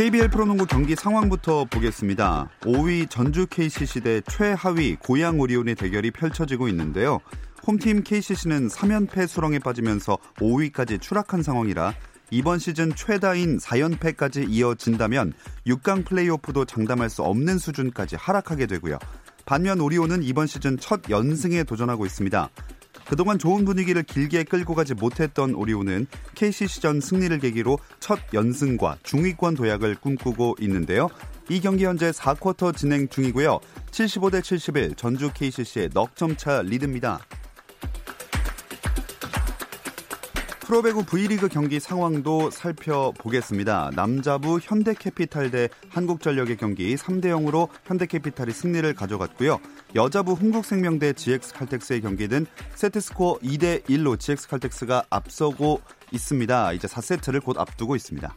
KBL 프로농구 경기 상황부터 보겠습니다. 5위 전주 KCC 대 최하위 고양 오리온의 대결이 펼쳐지고 있는데요. 홈팀 KCC는 3연패 수렁에 빠지면서 5위까지 추락한 상황이라 이번 시즌 최다인 4연패까지 이어진다면 6강 플레이오프도 장담할 수 없는 수준까지 하락하게 되고요. 반면 오리온은 이번 시즌 첫 연승에 도전하고 있습니다. 그동안 좋은 분위기를 길게 끌고 가지 못했던 오리온은 KCC전 승리를 계기로 첫 연승과 중위권 도약을 꿈꾸고 있는데요. 이 경기 현재 4쿼터 진행 중이고요. 75대 71 전주 KCC의 넉점차 리드입니다. 프로배구 V리그 경기 상황도 살펴보겠습니다. 남자부 현대캐피탈 대 한국전력의 경기 3대 0으로 현대캐피탈이 승리를 가져갔고요. 여자부 흥국생명 대 GX칼텍스의 경기는 세트스코어 2대 1로 GX칼텍스가 앞서고 있습니다. 이제 4세트를 곧 앞두고 있습니다.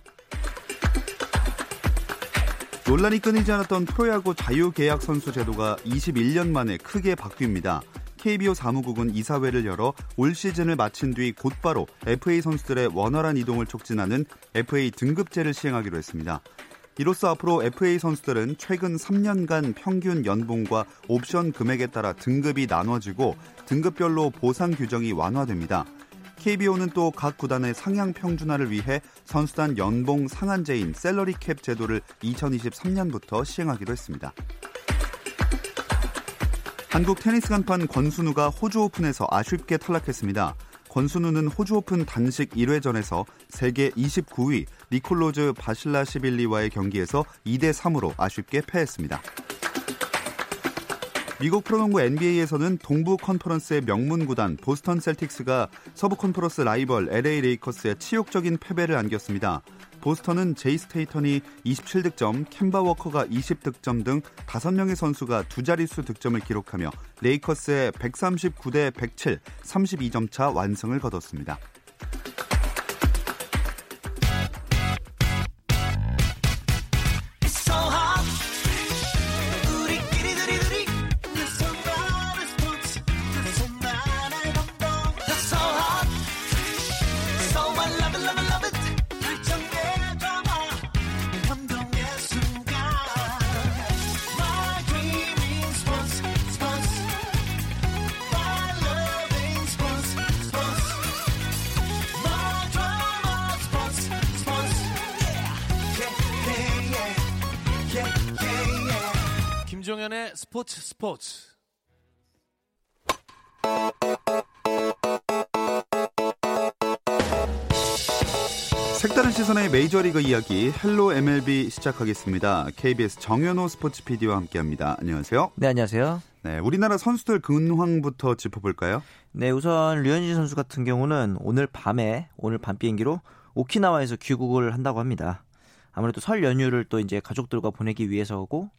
논란이 끊이지 않았던 프로야구 자유계약 선수 제도가 21년 만에 크게 바뀝니다. KBO 사무국은 이사회를 열어 올 시즌을 마친 뒤 곧바로 FA 선수들의 원활한 이동을 촉진하는 FA 등급제를 시행하기로 했습니다. 이로써 앞으로 FA 선수들은 최근 3년간 평균 연봉과 옵션 금액에 따라 등급이 나눠지고 등급별로 보상 규정이 완화됩니다. KBO는 또 각 구단의 상향 평준화를 위해 선수단 연봉 상한제인 샐러리 캡 제도를 2023년부터 시행하기로 했습니다. 한국 테니스 간판 권순우가 호주 오픈에서 아쉽게 탈락했습니다. 권순우는 호주 오픈 단식 1회전에서 세계 29위 니콜로즈 바실라시빌리와의 경기에서 2대 3으로 아쉽게 패했습니다. 미국 프로농구 NBA에서는 동부 컨퍼런스의 명문 구단 보스턴 셀틱스가 서부 컨퍼런스 라이벌 LA 레이커스에 치욕적인 패배를 안겼습니다. 보스턴은 제이슨 테이텀이 27득점, 켐바 워커가 20득점 등 5명의 선수가 두 자릿수 득점을 기록하며 레이커스에 139대 107, 32점 차 완승을 거뒀습니다. 스포츠 스포츠. 색다른 시선의 메이저리그 이야기 Hello MLB 시작하겠습니다. KBS 정현호 스포츠 PD와 함께합니다. 안녕하세요. 네, 안녕하세요. 네, 우리나라 선수들 근황부터 짚어볼까요? 네, 우선 류현진 선수 같은 경우는 오늘 밤에 오늘 밤 비행기로 오키나와에서 귀국을 한다고 합니다. 아무래도 설 연휴를 또 이제 가족들과 보내기 위해서고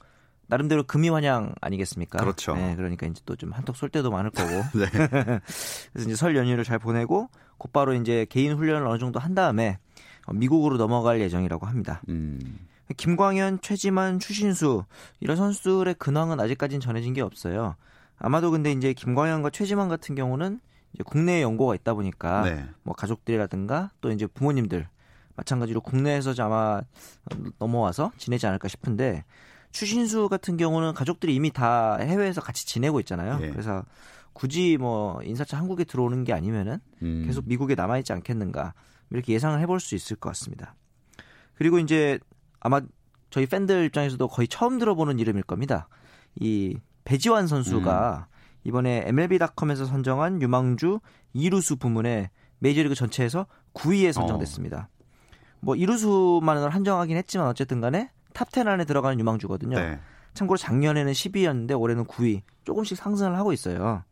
나름대로 금이 환영 아니겠습니까? 그렇죠. 네, 그러니까 이제 또 좀 한턱 쏠 때도 많을 거고. 네. 그래서 이제 설 연휴를 잘 보내고 곧바로 이제 개인 훈련을 어느 정도 한 다음에 미국으로 넘어갈 예정이라고 합니다. 음. 김광현, 최지만, 추신수 이런 선수들의 근황은 아직까지는 전해진 게 없어요. 아마도 근데 이제 김광현과 최지만 같은 경우는 이제 국내에 연고가 있다 보니까 네. 뭐 가족들이라든가 또 이제 부모님들 마찬가지로 국내에서 아마 넘어와서 지내지 않을까 싶은데 추신수 같은 경우는 가족들이 이미 다 해외에서 같이 지내고 있잖아요. 예. 그래서 굳이 뭐 인사차 한국에 들어오는 게 아니면은 음. 계속 미국에 남아 있지 않겠는가 이렇게 예상을 해볼 수 있을 것 같습니다. 그리고 이제 아마 저희 팬들 입장에서도 거의 처음 들어보는 이름일 겁니다. 이 배지환 선수가 음. 이번에 MLB.com에서 선정한 유망주 이루수 부문에 메이저리그 전체에서 9위에 선정됐습니다. 뭐 이루수만을 한정하긴 했지만 어쨌든 간에 탑10 안에 들어가는 유망주거든요. 네. 참고로 작년에는 10위였는데 올해는 9위. 조금씩 상승을 하고 있어요.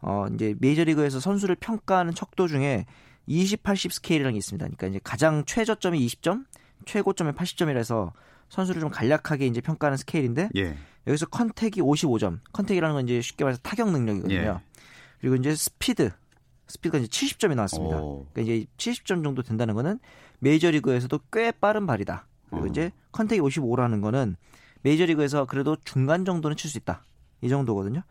어, 이제 메이저리그에서 선수를 평가하는 척도 중에 20, 80 스케일이라는 게 있습니다. 그러니까 이제 가장 최저점이 20점, 최고점이 80점이라서 선수를 좀 간략하게 이제 평가하는 스케일인데 예. 여기서 contact이 55점. contact이라는 건 이제 쉽게 말해서 타격 능력이거든요. 예. 그리고 이제 스피드. 스피드가 이제 70점이 나왔습니다. 오. 그러니까 이제 70점 정도 된다는 거는 메이저리그에서도 꽤 빠른 발이다. 그리고 어. 이제 contact이 55라는 거는 메이저리그에서 그래도 중간 정도는 칠 수 있다. 이 정도거든요.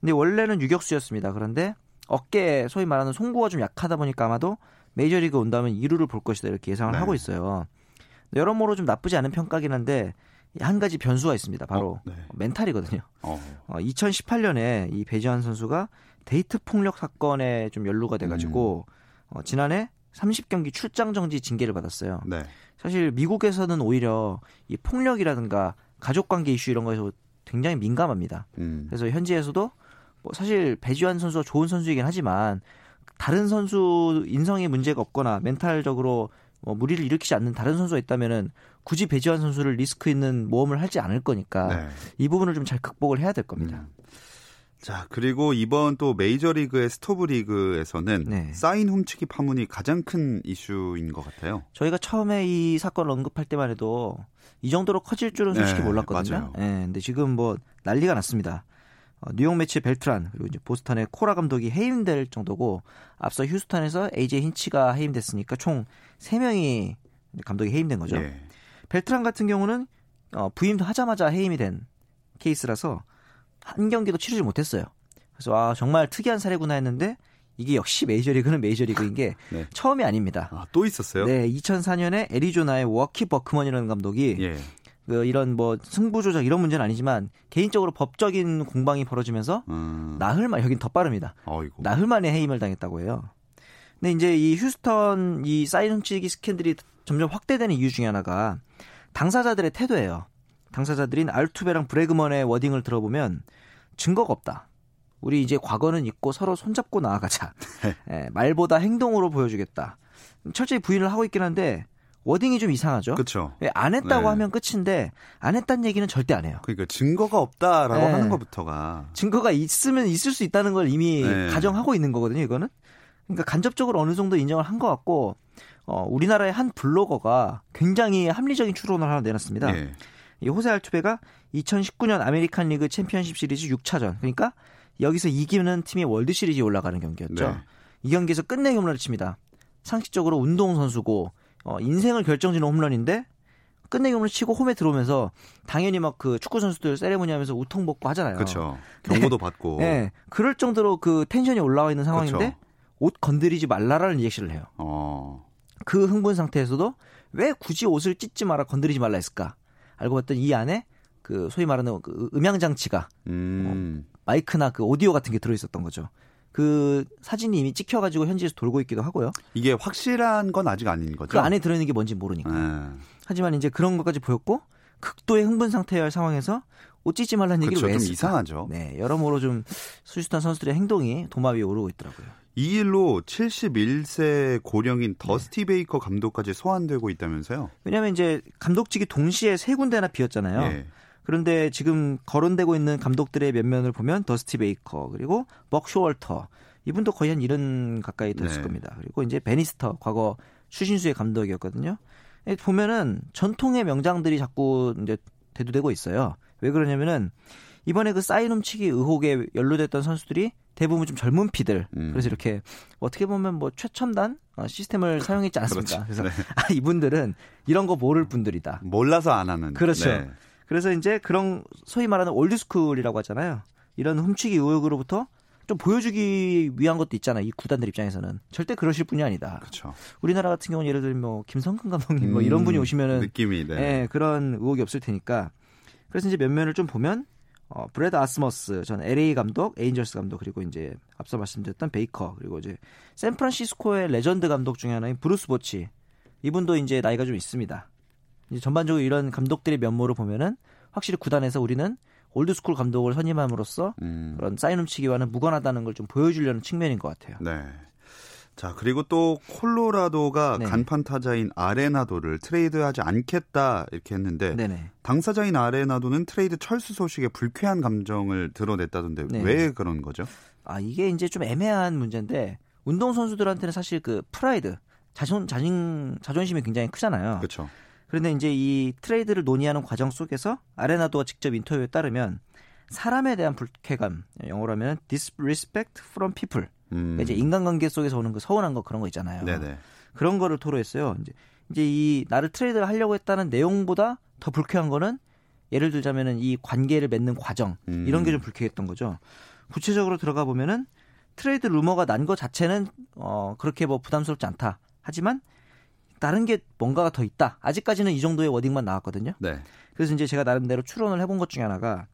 근데 원래는 유격수였습니다. 그런데 어깨 소위 말하는 송구가 좀 약하다 보니까 아마도 메이저리그 온다면 2루를 볼 것이다 이렇게 예상을 네. 하고 있어요. 여러모로 좀 나쁘지 않은 평가긴 한데 한 가지 변수가 있습니다. 바로 어, 네. 멘탈이거든요. 어. 어, 2018년에 이 배지환 선수가 데이트 폭력 사건에 좀 연루가 돼가지고 음. 어, 지난해 30경기 출장 정지 징계를 받았어요. 네. 사실 미국에서는 오히려 이 폭력이라든가 가족 관계 이슈 이런 거에서 굉장히 민감합니다. 음. 그래서 현지에서도 뭐 사실 배지환 선수가 좋은 선수이긴 하지만 다른 선수 인성에 문제가 없거나 멘탈적으로 뭐 무리를 일으키지 않는 다른 선수가 있다면은 굳이 배지환 선수를 리스크 있는 모험을 하지 않을 거니까 네. 이 부분을 좀 잘 극복을 해야 될 겁니다. 음. 자, 그리고 이번 또 메이저리그의 스토브 리그에서는 네. 사인 훔치기 파문이 가장 큰 이슈인 것 같아요. 저희가 처음에 이 사건을 언급할 때만 해도 이 정도로 커질 줄은 솔직히 네, 몰랐거든요. 맞아요. 예, 근데 지금 뭐 난리가 났습니다. 어, 뉴욕 메츠 벨트란 그리고 이제 보스턴의 코라 감독이 해임될 정도고 앞서 휴스턴에서 AJ 힌치가 해임됐으니까 총 3명이 감독이 해임된 거죠. 예. 벨트란 같은 경우는 어, 부임하자마자 해임이 된 케이스라서 한 경기도 치르지 못했어요. 그래서 아 정말 특이한 사례구나 했는데 이게 역시 메이저리그는 메이저리그인 게 네. 처음이 아닙니다. 아, 또 있었어요? 네, 2004년에 애리조나의 월리 백맨이라는 감독이 예. 그 이런 뭐 승부 조작 이런 문제는 아니지만 개인적으로 법적인 공방이 벌어지면서 음. 나흘 만 여긴 더 빠릅니다. 어이고. 나흘 만에 해임을 당했다고 해요. 근데 이제 이 휴스턴 이 사인 훔치기 스캔들이 점점 확대되는 이유 중에 하나가 당사자들의 태도예요. 당사자들인 알투베랑 브레그먼의 워딩을 들어보면 증거가 없다. 우리 이제 과거는 잊고 서로 손잡고 나아가자. 예, 말보다 행동으로 보여주겠다. 철저히 부인을 하고 있긴 한데 워딩이 좀 이상하죠. 그렇죠. 예, 안 했다고 네. 하면 끝인데 안 했다는 얘기는 절대 안 해요. 그러니까 증거가 없다라고 네. 하는 것부터가 증거가 있으면 있을 수 있다는 걸 이미 네. 가정하고 있는 거거든요, 이거는. 그러니까 간접적으로 어느 정도 인정을 한 것 같고, 어, 우리나라의 한 블로거가 굉장히 합리적인 추론을 하나 내놨습니다. 예. 이 호세 알투베가 2019년 아메리칸 리그 챔피언십 시리즈 6차전, 그러니까 여기서 이기는 팀이 월드 시리즈에 올라가는 경기였죠. 네. 이 경기에서 끝내기 홈런을 칩니다. 상식적으로 운동 선수고 어, 인생을 결정짓는 홈런인데 끝내기 홈런을 치고 홈에 들어오면서 당연히 막 그 축구 선수들 세레모니 하면서 우통 벗고 하잖아요. 그렇죠. 경고도 받고. 예. 그럴 정도로 그 텐션이 올라와 있는 상황인데 그렇죠. 옷 건드리지 말라라는 리액션을 해요. 어. 그 흥분 상태에서도 왜 굳이 옷을 찢지 마라 건드리지 말라 했을까? 알고 봤더니 이 안에 그 소위 말하는 그 음향 장치가 음. 마이크나 그 오디오 같은 게 들어 있었던 거죠. 그 사진이 이미 찍혀 가지고 현지에서 돌고 있기도 하고요. 이게 확실한 건 아직 아닌 거죠. 그 안에 들어 있는 게 뭔지 모르니까. 예. 하지만 이제 그런 것까지 보였고 극도의 흥분 할 상황에서 옷 찢지 말라는 얘기를 그렇죠. 왜 좀 했을까? 이상하죠. 네, 여러모로 좀 휴스턴 선수들의 행동이 도마 위에 오르고 있더라고요. 이 일로 71세 고령인 네. 더스티 베이커 감독까지 소환되고 있다면서요? 왜냐하면 이제 감독직이 동시에 세 군데나 비었잖아요. 예. 그런데 지금 거론되고 있는 감독들의 면면을 보면 더스티 베이커 그리고 벅 쇼월터 이분도 거의 한70 가까이 됐을 네. 겁니다. 그리고 이제 배니스터 과거 추신수의 감독이었거든요. 예, 보면은 전통의 명장들이 자꾸 이제 대두되고 있어요. 왜 그러냐면은 이번에 그 사인 훔치기 의혹에 연루됐던 선수들이 대부분 좀 젊은 피들. 음. 그래서 이렇게 어떻게 보면 뭐 최첨단 어, 시스템을 사용했지 않습니까? 그렇죠. 그래서 네. 아 이분들은 이런 거 모를 분들이다. 몰라서 안 하는. 그렇죠. 네. 그래서 이제 그런 소위 말하는 old school이라고 하잖아요. 이런 훔치기 의혹으로부터 좀 보여주기 위한 것도 있잖아요. 이 구단들 입장에서는 절대 그러실 분이 아니다. 그렇죠. 우리나라 같은 경우는 예를 들면 뭐 김성근 감독님 뭐 이런 음, 분이 오시면은 느낌이 네. 예, 그런 의혹이 없을 테니까. 그래서 이제 면면을 좀 보면 어, 브래드 아스머스 전 LA 감독, 에인절스 감독 그리고 이제 앞서 말씀드렸던 베이커 그리고 이제 샌프란시스코의 레전드 감독 중에 하나인 브루스 보치 이분도 이제 나이가 좀 있습니다. 이제 전반적으로 이런 감독들의 면모를 보면은 확실히 구단에서 우리는 old school 감독을 선임함으로써 음. 그런 사인 훔치기와는 무관하다는 걸 좀 보여주려는 측면인 것 같아요. 네. 자, 그리고 또 콜로라도가 네. 간판 타자인 아레나도를 트레이드하지 않겠다 이렇게 했는데 네네. 당사자인 아레나도는 트레이드 철수 소식에 불쾌한 감정을 드러냈다던데 네. 왜 그런 거죠? 아 이게 이제 좀 애매한 문제인데 운동 선수들한테는 사실 그 프라이드, 자존 자신 자존심이 굉장히 크잖아요. 그렇죠. 그런데 이제 이 트레이드를 논의하는 과정 속에서 아레나도가 직접 인터뷰에 따르면 사람에 대한 불쾌감, 영어로 하면 disrespect from people. 음. 그러니까 이제 인간관계 속에서 오는 그 서운한 거 그런 거 있잖아요. 네네. 그런 거를 토로했어요. 이제 이제 이 나를 트레이드를 하려고 했다는 내용보다 더 불쾌한 거는 예를 들자면은 이 관계를 맺는 과정 음. 이런 게 좀 불쾌했던 거죠. 구체적으로 들어가 보면은 트레이드 루머가 난 거 자체는 어 그렇게 뭐 부담스럽지 않다. 하지만 다른 게 뭔가가 더 있다. 아직까지는 이 정도의 wording만 나왔거든요. 네. 그래서 이제 제가 나름대로 추론을 해본 것 중에 하나가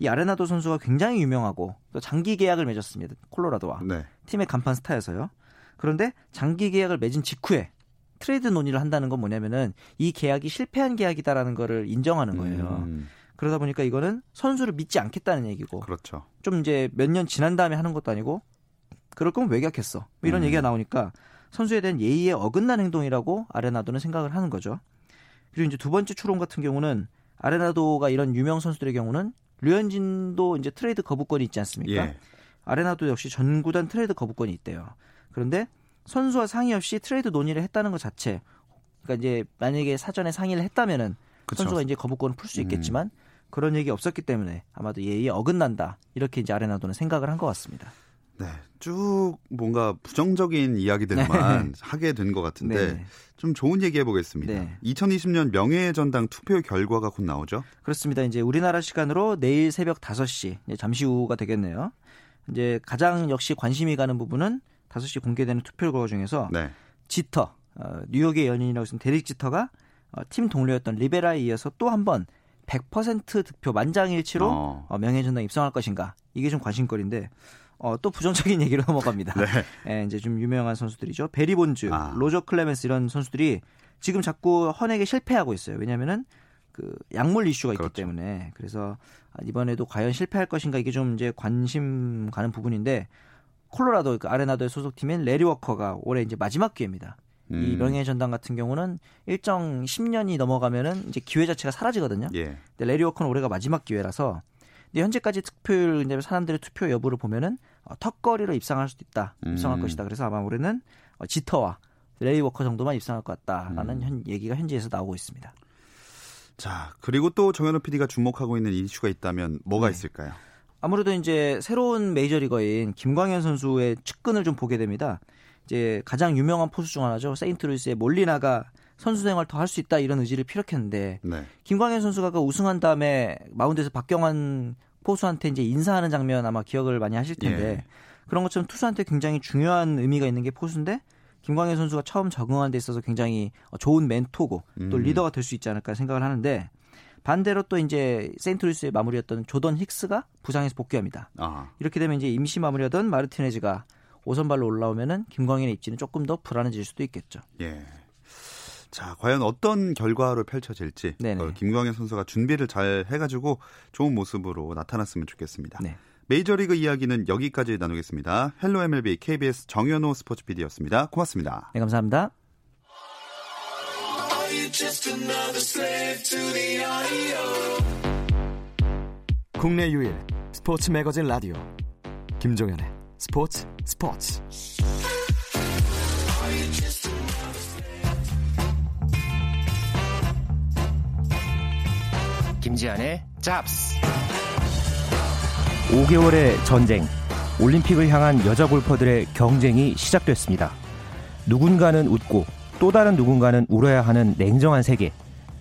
이 아레나도 선수가 굉장히 유명하고 또 장기 계약을 맺었습니다. 콜로라도와 네. 팀의 간판 스타여서요. 그런데 장기 계약을 맺은 직후에 트레이드 논의를 한다는 건 뭐냐면은 이 계약이 실패한 계약이다라는 거를 인정하는 거예요. 음. 그러다 보니까 이거는 선수를 믿지 않겠다는 얘기고 그렇죠. 좀 이제 몇 년 지난 다음에 하는 것도 아니고 그럴 거면 왜 계약했어? 뭐 이런 음. 얘기가 나오니까 선수에 대한 예의에 어긋난 행동이라고 아레나도는 생각을 하는 거죠. 그리고 이제 두 번째 추론 같은 경우는 아레나도가 이런 유명 선수들의 경우는 류현진도 이제 트레이드 거부권이 있지 않습니까? 예. 아레나도 역시 전구단 트레이드 거부권이 있대요. 그런데 선수와 상의 없이 트레이드 논의를 했다는 것 자체, 그러니까 이제 만약에 사전에 상의를 했다면은 그쵸. 선수가 이제 거부권을 풀수 음. 있겠지만 그런 얘기 없었기 때문에 아마도 예의에 어긋난다 이렇게 이제 아레나도는 생각을 한 것 같습니다. 네. 쭉 뭔가 부정적인 이야기들만 하게 된 것 같은데 네, 좀 좋은 얘기 해보겠습니다. 네. 2020년 명예전당 투표 결과가 곧 나오죠? 그렇습니다. 이제 우리나라 시간으로 내일 새벽 5시 이제 잠시 후가 되겠네요. 이제 가장 역시 관심이 가는 부분은 5시 공개되는 투표 결과 중에서 네. 지터 어, 뉴욕의 연인이라고 했던 데릭 지터가 어, 팀 동료였던 리베라에 이어서 또 한 번 100% 득표 만장일치로 어. 어, 명예전당 입성할 것인가 이게 좀 관심거리인데 어, 또 부정적인 얘기로 넘어갑니다. 네. 예, 이제 좀 유명한 선수들이죠. 배리 본즈, 아. 로저 클레멘스 이런 선수들이 지금 자꾸 헌액에 실패하고 있어요. 왜냐하면은 그 약물 이슈가 있기 그렇죠. 때문에 그래서 이번에도 과연 실패할 것인가 이게 좀 이제 관심 가는 부분인데 콜로라도 그 아레나도의 소속팀인 래리 워커가 올해 이제 마지막 기회입니다. 이 음. 명예 전당 같은 경우는 일정 10년이 넘어가면은 이제 기회 자체가 사라지거든요. 예. 근데 래리 워커는 올해가 마지막 기회라서 근데 현재까지 투표율 이제 사람들의 투표 여부를 보면은 어, 턱걸이로 입상할 수도 있다. 입상할 음. 것이다. 그래서 아마 올해는 어, 지터와 래리 워커 정도만 입상할 것 같다라는 음. 현, 얘기가 현지에서 나오고 있습니다. 자, 그리고 또 정현호 PD가 주목하고 있는 이슈가 있다면 뭐가 네. 있을까요? 아무래도 이제 새로운 메이저리거인 김광현 선수의 측근을 좀 보게 됩니다. 이제 가장 유명한 포수 중 하나죠. 세인트루이스의 몰리나가 선수 생활 더 할 수 있다 이런 의지를 피력했는데 네. 김광현 선수가 그 우승한 다음에 마운드에서 박경완 포수한테 이제 인사하는 장면 아마 기억을 많이 하실 텐데 예. 그런 것처럼 투수한테 굉장히 중요한 의미가 있는 게 포수인데 김광현 선수가 처음 적응하는 데 있어서 굉장히 좋은 멘토고 또 음. 리더가 될 수 있지 않을까 생각을 하는데 반대로 또 이제 세인트루이스의 마무리였던 조던 힉스가 부상에서 복귀합니다. 아, 이렇게 되면 이제 임시 마무리하던 마르티네즈가 오선발로 올라오면은 김광현의 입지는 조금 더 불안해질 수도 있겠죠. 예. 자, 과연 어떤 결과로 펼쳐질지 네네. 어, 김광현 선수가 준비를 잘 해가지고 좋은 모습으로 나타났으면 좋겠습니다. 네. 메이저리그 이야기는 여기까지 나누겠습니다. 헬로 MLB KBS 정현호 스포츠 PD였습니다. 고맙습니다. 네, 감사합니다. 국내 유일 스포츠 매거진 라디오 김종현의 스포츠 스포츠 김지한의 잡스 5개월의 전쟁, 올림픽을 향한 여자 골퍼들의 경쟁이 시작됐습니다. 누군가는 웃고 또 다른 누군가는 울어야 하는 냉정한 세계.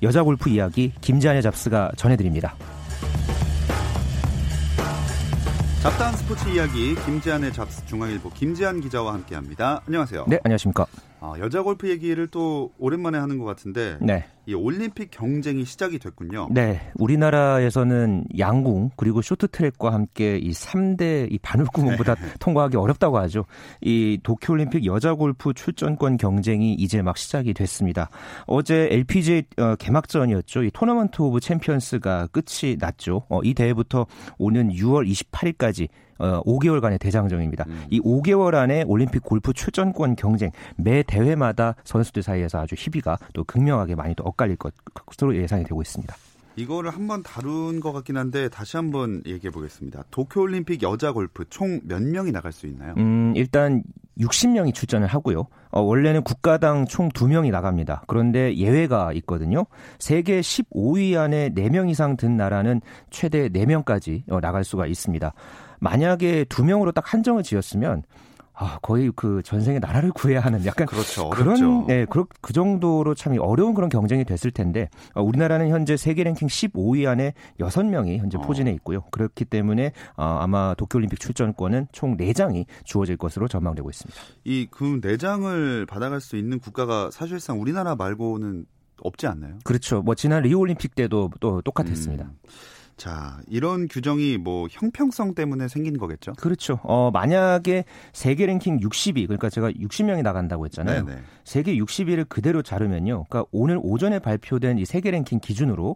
여자 골프 이야기 김지한의 잡스가 전해드립니다. 잡다한 스포츠 이야기 김지한의 잡스 중앙일보 김지한 기자와 함께합니다. 안녕하세요. 네, 안녕하십니까. 아, 여자 골프 얘기를 또 오랜만에 하는 것 같은데 네. 이 올림픽 경쟁이 시작이 됐군요. 네, 우리나라에서는 양궁 그리고 쇼트트랙과 함께 이 3대 이 바늘구멍보다 통과하기 어렵다고 하죠. 이 도쿄 올림픽 여자 골프 출전권 경쟁이 이제 막 시작이 됐습니다. 어제 LPGA 어, 개막전이었죠. 이 토너먼트 오브 챔피언스가 끝이 났죠. 어, 이 대회부터 오는 6월 28일까지 어, 5개월간의 대장정입니다. 음. 이 5개월 안에 올림픽 골프 출전권 경쟁 매 대회마다 선수들 사이에서 아주 희비가 또 극명하게 많이 또 엇갈릴 것으로 예상이 되고 있습니다. 이거를 한번 다룬 것 같긴 한데 다시 한번 얘기해 보겠습니다. 도쿄올림픽 여자 골프 총 몇 명이 나갈 수 있나요? 음, 일단 60명이 출전을 하고요. 어, 원래는 국가당 총 2명이 나갑니다. 그런데 예외가 있거든요. 세계 15위 안에 4명 이상 든 나라는 최대 4명까지 어, 나갈 수가 있습니다. 만약에 2명으로 딱 한정을 지었으면 아, 거의 그 전생에 나라를 구해야 하는 약간 그렇죠. 그런 어렵죠. 네, 그, 그 정도로 참 어려운 그런 경쟁이 됐을 텐데 어, 우리나라는 현재 세계 랭킹 15위 안에 6명이 현재 어. 포진해 있고요. 그렇기 때문에 어, 아마 도쿄 올림픽 출전권은 총 4장이 주어질 것으로 전망되고 있습니다. 이그 내장을 받아갈 수 있는 국가가 사실상 우리나라 말고는 없지 않나요? 그렇죠. 뭐 지난 리우 올림픽 때도 또 똑같았습니다. 음. 자, 이런 규정이 뭐 형평성 때문에 생긴 거겠죠? 그렇죠. 어, 만약에 세계 랭킹 60위, 그러니까 제가 60명이 나간다고 했잖아요. 네네. 세계 60위를 그대로 자르면요. 그러니까 오늘 오전에 발표된 이 세계 랭킹 기준으로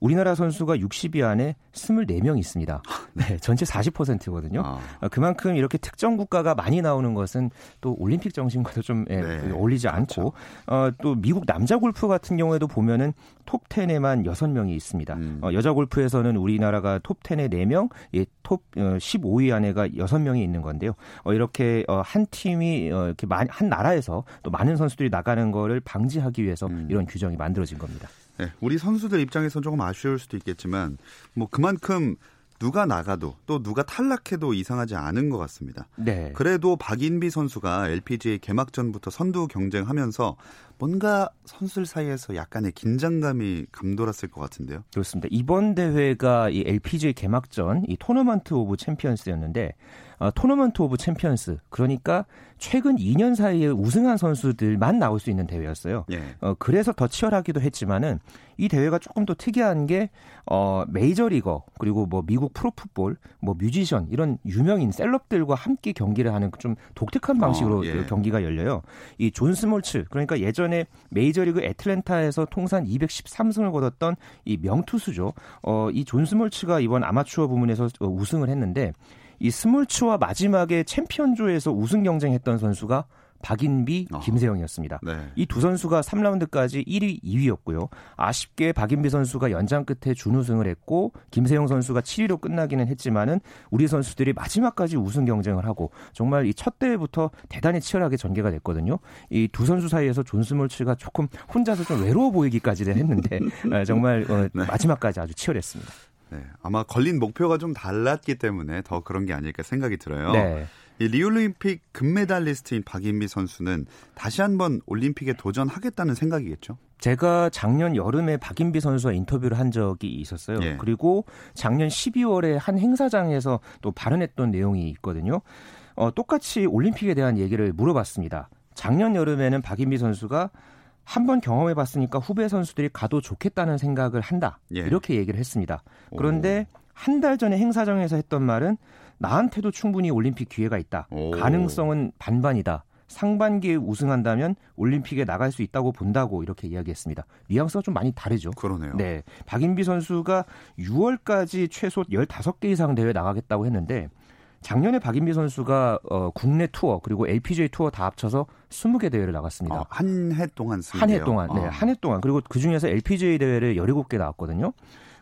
우리나라 선수가 60위 안에 24명 있습니다. 네, 전체 40%거든요. 아, 어, 그만큼 이렇게 특정 국가가 많이 나오는 것은 또 올림픽 정신과도 좀 예, 네, 어울리지 않고 어, 또 미국 남자 골프 같은 경우에도 보면은 top 10에만 6명이 있습니다. 음. 어, 여자 골프에서는 우리나라가 톱 10에 4명, 예, 톱 어, 15위 안에가 6명이 있는 건데요. 어, 이렇게 어, 한 팀이 어, 이렇게 많- 한 나라에서 또 많은 선수들이 나가는 거를 방지하기 위해서 음. 이런 규정이 만들어진 겁니다. 네, 우리 선수들 입장에서 조금 아쉬울 수도 있겠지만 뭐 그만큼 누가 나가도 또 누가 탈락해도 이상하지 않은 것 같습니다. 네. 그래도 박인비 선수가 LPGA 개막전부터 선두 경쟁하면서 뭔가 선수들 사이에서 약간의 긴장감이 감돌았을 것 같은데요. 그렇습니다. 이번 대회가 이 LPGA 개막전 이 토너먼트 오브 챔피언스였는데 어, 토너먼트 오브 챔피언스 그러니까 최근 2년 사이에 우승한 선수들만 나올 수 있는 대회였어요. 예. 어, 그래서 더 치열하기도 했지만은 이 대회가 조금 더 특이한 게 어, 메이저리거 그리고 뭐 미국 프로풋볼, 뭐 뮤지션 이런 유명인 셀럽들과 함께 경기를 하는 좀 독특한 방식으로 어, 예. 경기가 열려요. 이 존 스몰츠 그러니까 예전에 메이저리그 애틀랜타에서 통산 213승을 거뒀던 이 명투수죠. 어, 이 존 스몰츠가 이번 아마추어 부문에서 어, 우승을 했는데 이 스몰츠와 마지막에 챔피언조에서 우승 경쟁했던 선수가 박인비, 어. 김세영이었습니다. 네. 이 두 선수가 3라운드까지 1위, 2위였고요. 아쉽게 박인비 선수가 연장 끝에 준우승을 했고 김세영 선수가 7위로 끝나기는 했지만은 우리 선수들이 마지막까지 우승 경쟁을 하고 정말 이 첫 대회부터 대단히 치열하게 전개가 됐거든요. 이 두 선수 사이에서 존 스몰츠가 조금 혼자서 좀 외로워 보이기까지는 했는데 아, 정말 어, 네. 마지막까지 아주 치열했습니다. 네. 아마 걸린 목표가 좀 달랐기 때문에 더 그런 게 아닐까 생각이 들어요. 네. 이 리올림픽 금메달리스트인 박인비 선수는 다시 한번 올림픽에 도전하겠다는 생각이겠죠? 제가 작년 여름에 박인비 선수와 인터뷰를 한 적이 있었어요. 예. 그리고 작년 12월에 한 행사장에서 또 발언했던 내용이 있거든요. 어, 똑같이 올림픽에 대한 얘기를 물어봤습니다. 작년 여름에는 박인비 선수가 한번 경험해 봤으니까 후배 선수들이 가도 좋겠다는 생각을 한다. 예. 이렇게 얘기를 했습니다. 그런데 한 달 전에 행사장에서 했던 말은 나한테도 충분히 올림픽 기회가 있다. 오. 가능성은 반반이다. 상반기에 우승한다면 올림픽에 나갈 수 있다고 본다고 이렇게 이야기했습니다. 뉘앙스가 좀 많이 다르죠. 그러네요. 네. 박인비 선수가 6월까지 최소 15개 이상 대회 나가겠다고 했는데 작년에 박인비 선수가 어, 국내 투어 그리고 LPGA 투어 다 합쳐서 20개 대회를 나갔습니다. 어, 한해 동안 쓴한 해? 동안, 네, 어. 한해 동안. 그리고 그 중에서 LPGA 대회를 17개 나왔거든요.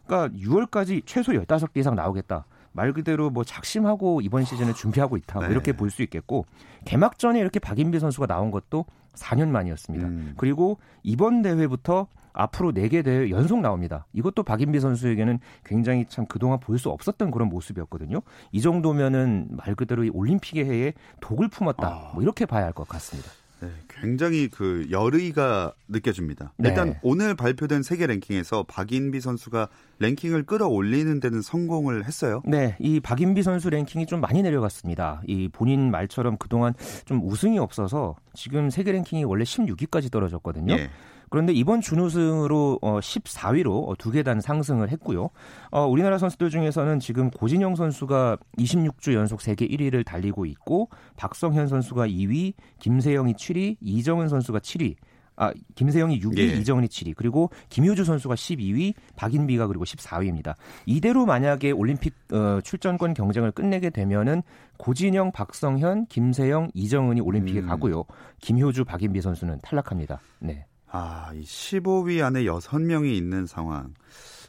그러니까 6월까지 최소 15개 이상 나오겠다. 말 그대로 뭐 작심하고 이번 시즌을 준비하고 있다. 뭐 네. 이렇게 볼 수 있겠고 개막전에 이렇게 박인비 선수가 나온 것도 4년 만이었습니다. 음. 그리고 이번 대회부터 앞으로 4개 대회 연속 나옵니다. 이것도 박인비 선수에게는 굉장히 참 그동안 볼 수 없었던 그런 모습이었거든요. 이 정도면은 말 그대로 이 올림픽의 해에 독을 품었다. 아. 뭐 이렇게 봐야 할 것 같습니다. 네, 굉장히 그 열의가 느껴집니다. 네. 일단 오늘 발표된 세계 랭킹에서 박인비 선수가 랭킹을 끌어올리는 데는 성공을 했어요. 네, 이 박인비 선수 랭킹이 좀 많이 내려갔습니다. 이 본인 말처럼 그동안 좀 우승이 없어서 지금 세계 랭킹이 원래 16위까지 떨어졌거든요. 예. 그런데 이번 준우승으로 어, 14위로 두 계단 상승을 했고요. 어, 우리나라 선수들 중에서는 지금 고진영 선수가 26주 연속 세계 1위를 달리고 있고 박성현 선수가 2위, 김세영이 7위, 이정은 선수가 7위. 아, 김세영이 6위, 예. 이정은이 7위. 그리고 김효주 선수가 12위, 박인비가 그리고 14위입니다. 이대로 만약에 올림픽 어, 출전권 경쟁을 끝내게 되면은 고진영, 박성현, 김세영, 이정은이 올림픽에 음. 가고요. 김효주, 박인비 선수는 탈락합니다. 네. 아, 이 15위 안에 6명이 있는 상황.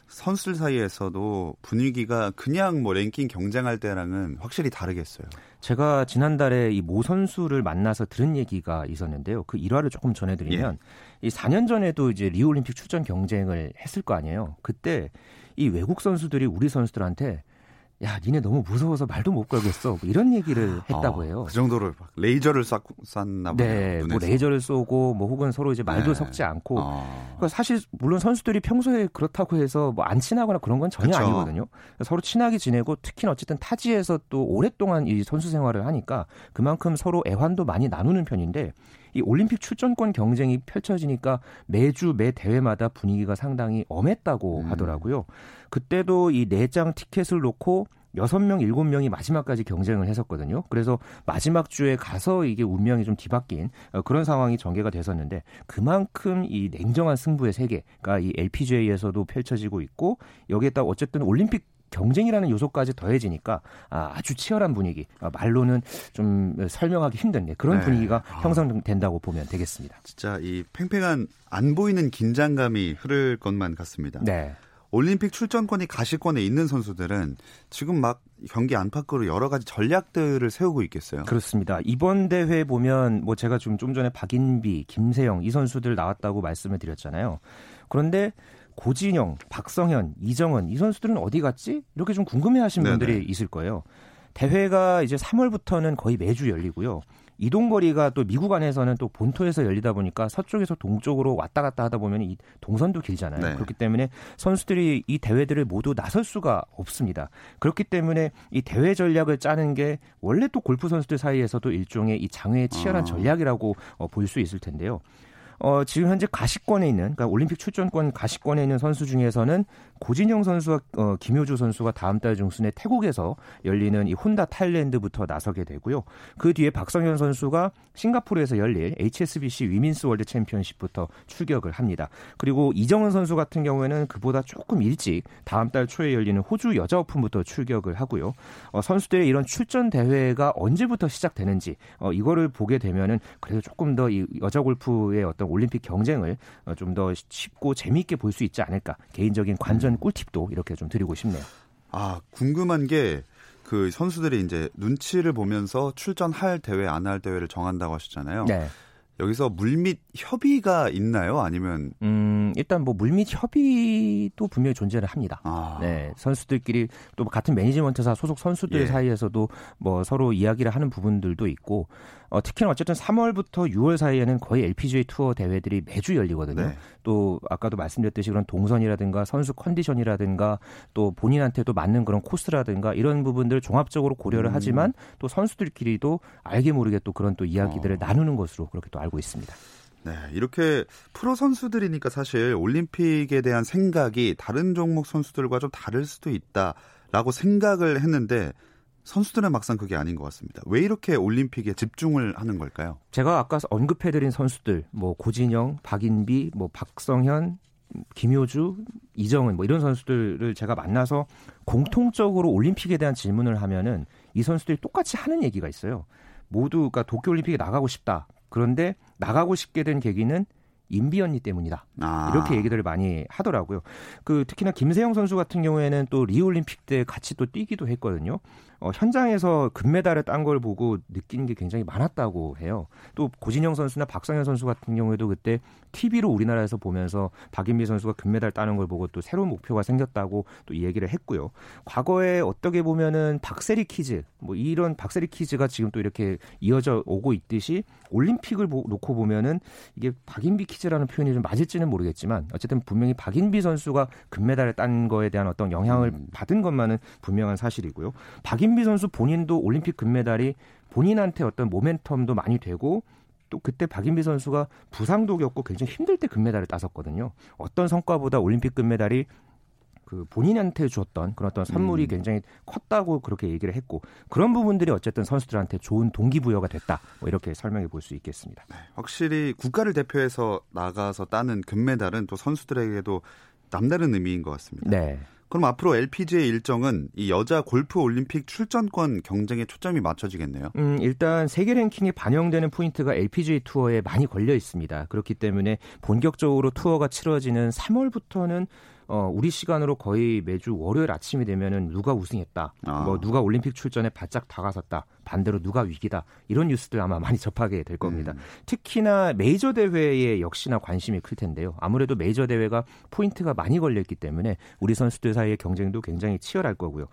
선수들 사이에서도 분위기가 그냥 뭐 랭킹 경쟁할 때랑은 확실히 다르겠어요. 제가 지난달에 이 모 선수를 만나서 들은 얘기가 있었는데요. 그 일화를 조금 전해드리면 이 4년 전에도 이제 리우 올림픽 출전 경쟁을 했을 거 아니에요. 그때 이 외국 선수들이 우리 선수들한테 야, 니네 너무 무서워서 말도 못 걸겠어. 뭐 이런 얘기를 했다고 어, 해요. 그 정도로 막 레이저를 쐈, 쐈나 보네요. 네, 뭐 눈에서. 레이저를 쏘고 뭐 혹은 서로 이제 말도 네. 섞지 않고 어. 그러니까 사실 물론 선수들이 평소에 그렇다고 해서 뭐 안 친하거나 그런 건 전혀 그쵸. 아니거든요. 서로 친하게 지내고 특히나 어쨌든 타지에서 또 오랫동안 이 선수 생활을 하니까 그만큼 서로 애환도 많이 나누는 편인데 이 올림픽 출전권 경쟁이 펼쳐지니까 매주 매 대회마다 분위기가 상당히 엄했다고 음. 하더라고요. 그때도 이 네 장 티켓을 놓고 여섯 명 일곱 명이 마지막까지 경쟁을 했었거든요. 그래서 마지막 주에 가서 이게 운명이 좀 뒤바뀐 어, 그런 상황이 전개가 됐었는데 그만큼 이 냉정한 승부의 세계가 이 LPGA에서도 펼쳐지고 있고 여기에다 어쨌든 올림픽 경쟁이라는 요소까지 더해지니까 아, 아주 치열한 분위기 아, 말로는 좀 설명하기 힘든 예, 그런 네. 분위기가 아. 형성된다고 보면 되겠습니다. 진짜 이 팽팽한 안 보이는 긴장감이 흐를 것만 같습니다. 네. 올림픽 출전권이 가시권에 있는 선수들은 지금 막 경기 안팎으로 여러 가지 전략들을 세우고 있겠어요. 그렇습니다. 이번 대회 보면 뭐 제가 지금 좀 전에 박인비, 김세영 이 선수들 나왔다고 말씀을 드렸잖아요. 그런데 고진영, 박성현, 이정은 이 선수들은 어디 갔지? 이렇게 좀 궁금해하시는 네네. 분들이 있을 거예요. 대회가 이제 3월부터는 거의 매주 열리고요. 이동 거리가 또 미국 안에서는 또 본토에서 열리다 보니까 서쪽에서 동쪽으로 왔다 갔다 하다 보면 이 동선도 길잖아요. 네. 그렇기 때문에 선수들이 이 대회들을 모두 나설 수가 없습니다. 그렇기 때문에 이 대회 전략을 짜는 게 원래 또 골프 선수들 사이에서도 일종의 이 장외의 치열한 아. 전략이라고 어, 볼 수 있을 텐데요. 어, 지금 현재 가시권에 있는, 그러니까 올림픽 출전권 가시권에 있는 선수 중에서는 고진영 선수와 어, 김효주 선수가 다음 달 중순에 태국에서 열리는 이 혼다 타일랜드부터 나서게 되고요. 그 뒤에 박성현 선수가 싱가포르에서 열릴 HSBC 위민스 월드 챔피언십부터 출격을 합니다. 그리고 이정은 선수 같은 경우에는 그보다 조금 일찍 다음 달 초에 열리는 호주 여자 오픈부터 출격을 하고요. 어, 선수들의 이런 출전 대회가 언제부터 시작되는지 어, 이거를 보게 되면은 그래도 조금 더 이 여자 골프의 어떤 올림픽 경쟁을 어, 좀더 쉽고 재미있게 볼 수 있지 않을까 개인적인 관전 꿀팁도 이렇게 좀 드리고 싶네요. 아, 궁금한 게 그 선수들이 이제 눈치를 보면서 출전할 대회 안 할 대회를 정한다고 하셨잖아요. 네. 여기서 물밑 협의가 있나요? 아니면 음, 일단 뭐 물밑 협의도 분명히 존재를 합니다. 아, 네, 선수들끼리 또 같은 매니지먼트사 소속 선수들 예. 사이에서도 뭐 서로 이야기를 하는 부분들도 있고 어, 특히나 어쨌든 3월부터 6월 사이에는 거의 LPGA 투어 대회들이 매주 열리거든요. 네. 또 아까도 말씀드렸듯이 그런 동선이라든가 선수 컨디션이라든가 또 본인한테도 맞는 그런 코스라든가 이런 부분들 종합적으로 고려를 음. 하지만 또 선수들끼리도 알게 모르게 또 그런 또 이야기들을 어. 나누는 것으로 그렇게 또 알고 있습니다. 네, 이렇게 프로 선수들이니까 사실 올림픽에 대한 생각이 다른 종목 선수들과 좀 다를 수도 있다라고 생각을 했는데 선수들은 막상 그게 아닌 것 같습니다. 왜 이렇게 올림픽에 집중을 하는 걸까요? 제가 아까 언급해드린 선수들, 뭐 고진영, 박인비, 뭐 박성현, 김효주, 이정은 뭐 이런 선수들을 제가 만나서 공통적으로 올림픽에 대한 질문을 하면은 이 선수들이 똑같이 하는 얘기가 있어요. 모두가 도쿄올림픽에 나가고 싶다. 그런데 나가고 싶게 된 계기는 임비 언니 때문이다. 아, 이렇게 얘기들을 많이 하더라고요. 그 특히나 김세영 선수 같은 경우에는 또 리올림픽 때 같이 또 뛰기도 했거든요. 어, 현장에서 금메달을 딴 걸 보고 느낀 게 굉장히 많았다고 해요. 또 고진영 선수나 박성현 선수 같은 경우에도 그때 TV로 우리나라에서 보면서 박인비 선수가 금메달 따는 걸 보고 또 새로운 목표가 생겼다고 또이 얘기를 했고요. 과거에 어떻게 보면은 박세리 퀴즈 뭐 이런 박세리 퀴즈가 지금 또 이렇게 이어져 오고 있듯이 올림픽을 보- 놓고 보면은 이게 박인비 퀴즈라는 표현이 좀 맞을지는 모르겠지만 어쨌든 분명히 박인비 선수가 금메달을 딴 거에 대한 어떤 영향을 음. 받은 것만은 분명한 사실이고요. 박인 비 선수 본인도 올림픽 금메달이 본인한테 어떤 모멘텀도 많이 되고 또 그때 박인비 선수가 부상도 겪고 굉장히 힘들 때 금메달을 땄었거든요. 어떤 성과보다 올림픽 금메달이 그 본인한테 주었던 그런 어떤 선물이 음. 굉장히 컸다고 그렇게 얘기를 했고 그런 부분들이 어쨌든 선수들한테 좋은 동기부여가 됐다. 뭐 이렇게 설명해 볼 수 있겠습니다. 확실히 국가를 대표해서 나가서 따는 금메달은 또 선수들에게도 남다른 의미인 것 같습니다. 네. 그럼 앞으로 LPGA 일정은 이 여자 골프 올림픽 출전권 경쟁에 초점이 맞춰지겠네요. 음, 일단 세계 랭킹에 반영되는 포인트가 LPGA 투어에 많이 걸려 있습니다. 그렇기 때문에 본격적으로 투어가 치러지는 3월부터는 어, 우리 시간으로 거의 매주 월요일 아침이 되면은 누가 우승했다, 아. 뭐 누가 올림픽 출전에 바짝 다가섰다, 반대로 누가 위기다 이런 뉴스들 아마 많이 접하게 될 겁니다. 음. 특히나 메이저 대회에 역시나 관심이 클 텐데요. 아무래도 메이저 대회가 포인트가 많이 걸렸기 때문에 우리 선수들 사이의 경쟁도 굉장히 치열할 거고요.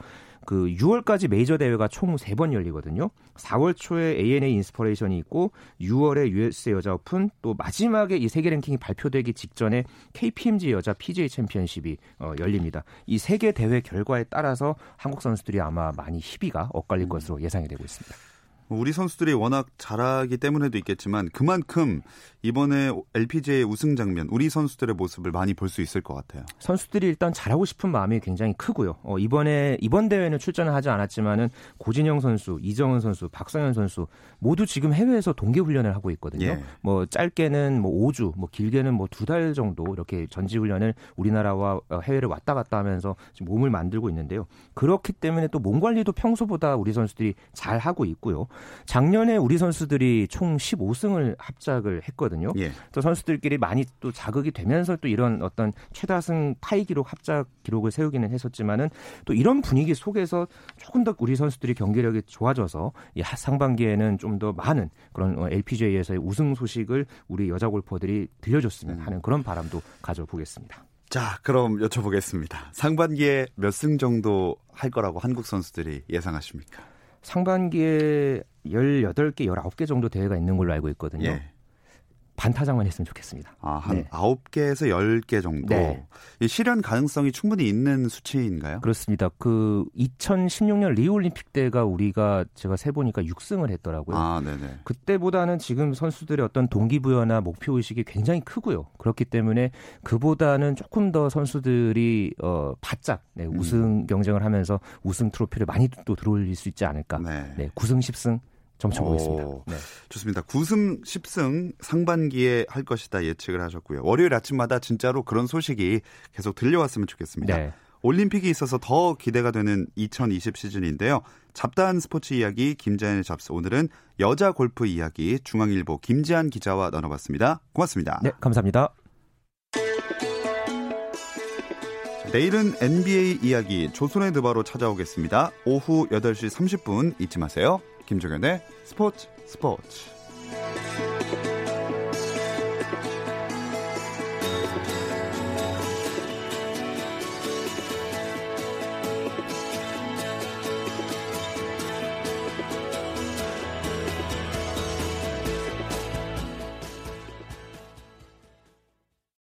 그 6월까지 메이저 대회가 총 3번 열리거든요. 4월 초에 ANA 인스퍼레이션이 있고 6월에 USA 여자 오픈 또 마지막에 이 세계 랭킹이 발표되기 직전에 KPMG 여자 PGA 챔피언십이 어, 열립니다. 이 세 개 대회 결과에 따라서 한국 선수들이 아마 많이 희비가 엇갈릴 것으로 예상이 되고 있습니다. 우리 선수들이 워낙 잘하기 때문에도 있겠지만 그만큼 이번에 LPGA 우승 장면 우리 선수들의 모습을 많이 볼 수 있을 것 같아요. 선수들이 일단 잘하고 싶은 마음이 굉장히 크고요. 어, 이번에 이번 대회는 출전을 하지 않았지만은 고진영 선수, 이정은 선수, 박성현 선수 모두 지금 해외에서 동계 훈련을 하고 있거든요. 예. 뭐 짧게는 뭐 5주, 뭐 길게는 뭐 두 달 정도 이렇게 전지 훈련을 우리나라와 어, 해외를 왔다 갔다 하면서 몸을 만들고 있는데요. 그렇기 때문에 또 몸 관리도 평소보다 우리 선수들이 잘 하고 있고요. 작년에 우리 선수들이 총 15승을 합작을 했거든요. 예. 또 선수들끼리 많이 또 자극이 되면서 또 이런 어떤 최다승 타이 기록 합작 기록을 세우기는 했었지만은 또 이런 분위기 속에서 조금 더 우리 선수들이 경기력이 좋아져서 이 하- 상반기에는 좀 더 많은 그런 어, LPGA에서의 우승 소식을 우리 여자 골퍼들이 들려줬으면 하는 그런 바람도 가져보겠습니다. 자, 그럼 여쭤보겠습니다. 상반기에 몇 승 정도 할 거라고 한국 선수들이 예상하십니까? 상반기에 18개, 19개 정도 대회가 있는 걸로 알고 있거든요. 예. 반타작만 했으면 좋겠습니다. 아, 한 네. 아홉 개에서 열개 정도. 네. 이 실현 가능성이 충분히 있는 수치인가요? 그렇습니다. 그 2016년 리우 올림픽 때가 우리가 제가 세 보니까 6승을 했더라고요. 아, 네네. 그때보다는 지금 선수들의 어떤 동기부여나 목표 의식이 굉장히 크고요. 그렇기 때문에 그보다는 조금 더 선수들이 어 바짝 네, 음. 우승 경쟁을 하면서 우승 트로피를 많이 또 들어올릴 수 있지 않을까. 네. 네, 9승 10승 점쳐보겠습니다. 오. 네. 좋습니다. 9승 10승 상반기에 할 것이다 예측을 하셨고요. 월요일 아침마다 진짜로 그런 소식이 계속 들려왔으면 좋겠습니다. 네. 올림픽이 있어서 더 기대가 되는 2020 시즌인데요. 잡다한 스포츠 이야기 김자연의 잡스 오늘은 여자 골프 이야기 중앙일보 김지한 기자와 나눠봤습니다. 고맙습니다. 네, 감사합니다. 내일은 NBA 이야기 조선의 드바로 찾아오겠습니다. 오후 8시 30분 잊지 마세요. 김종현의 스포츠 스포츠.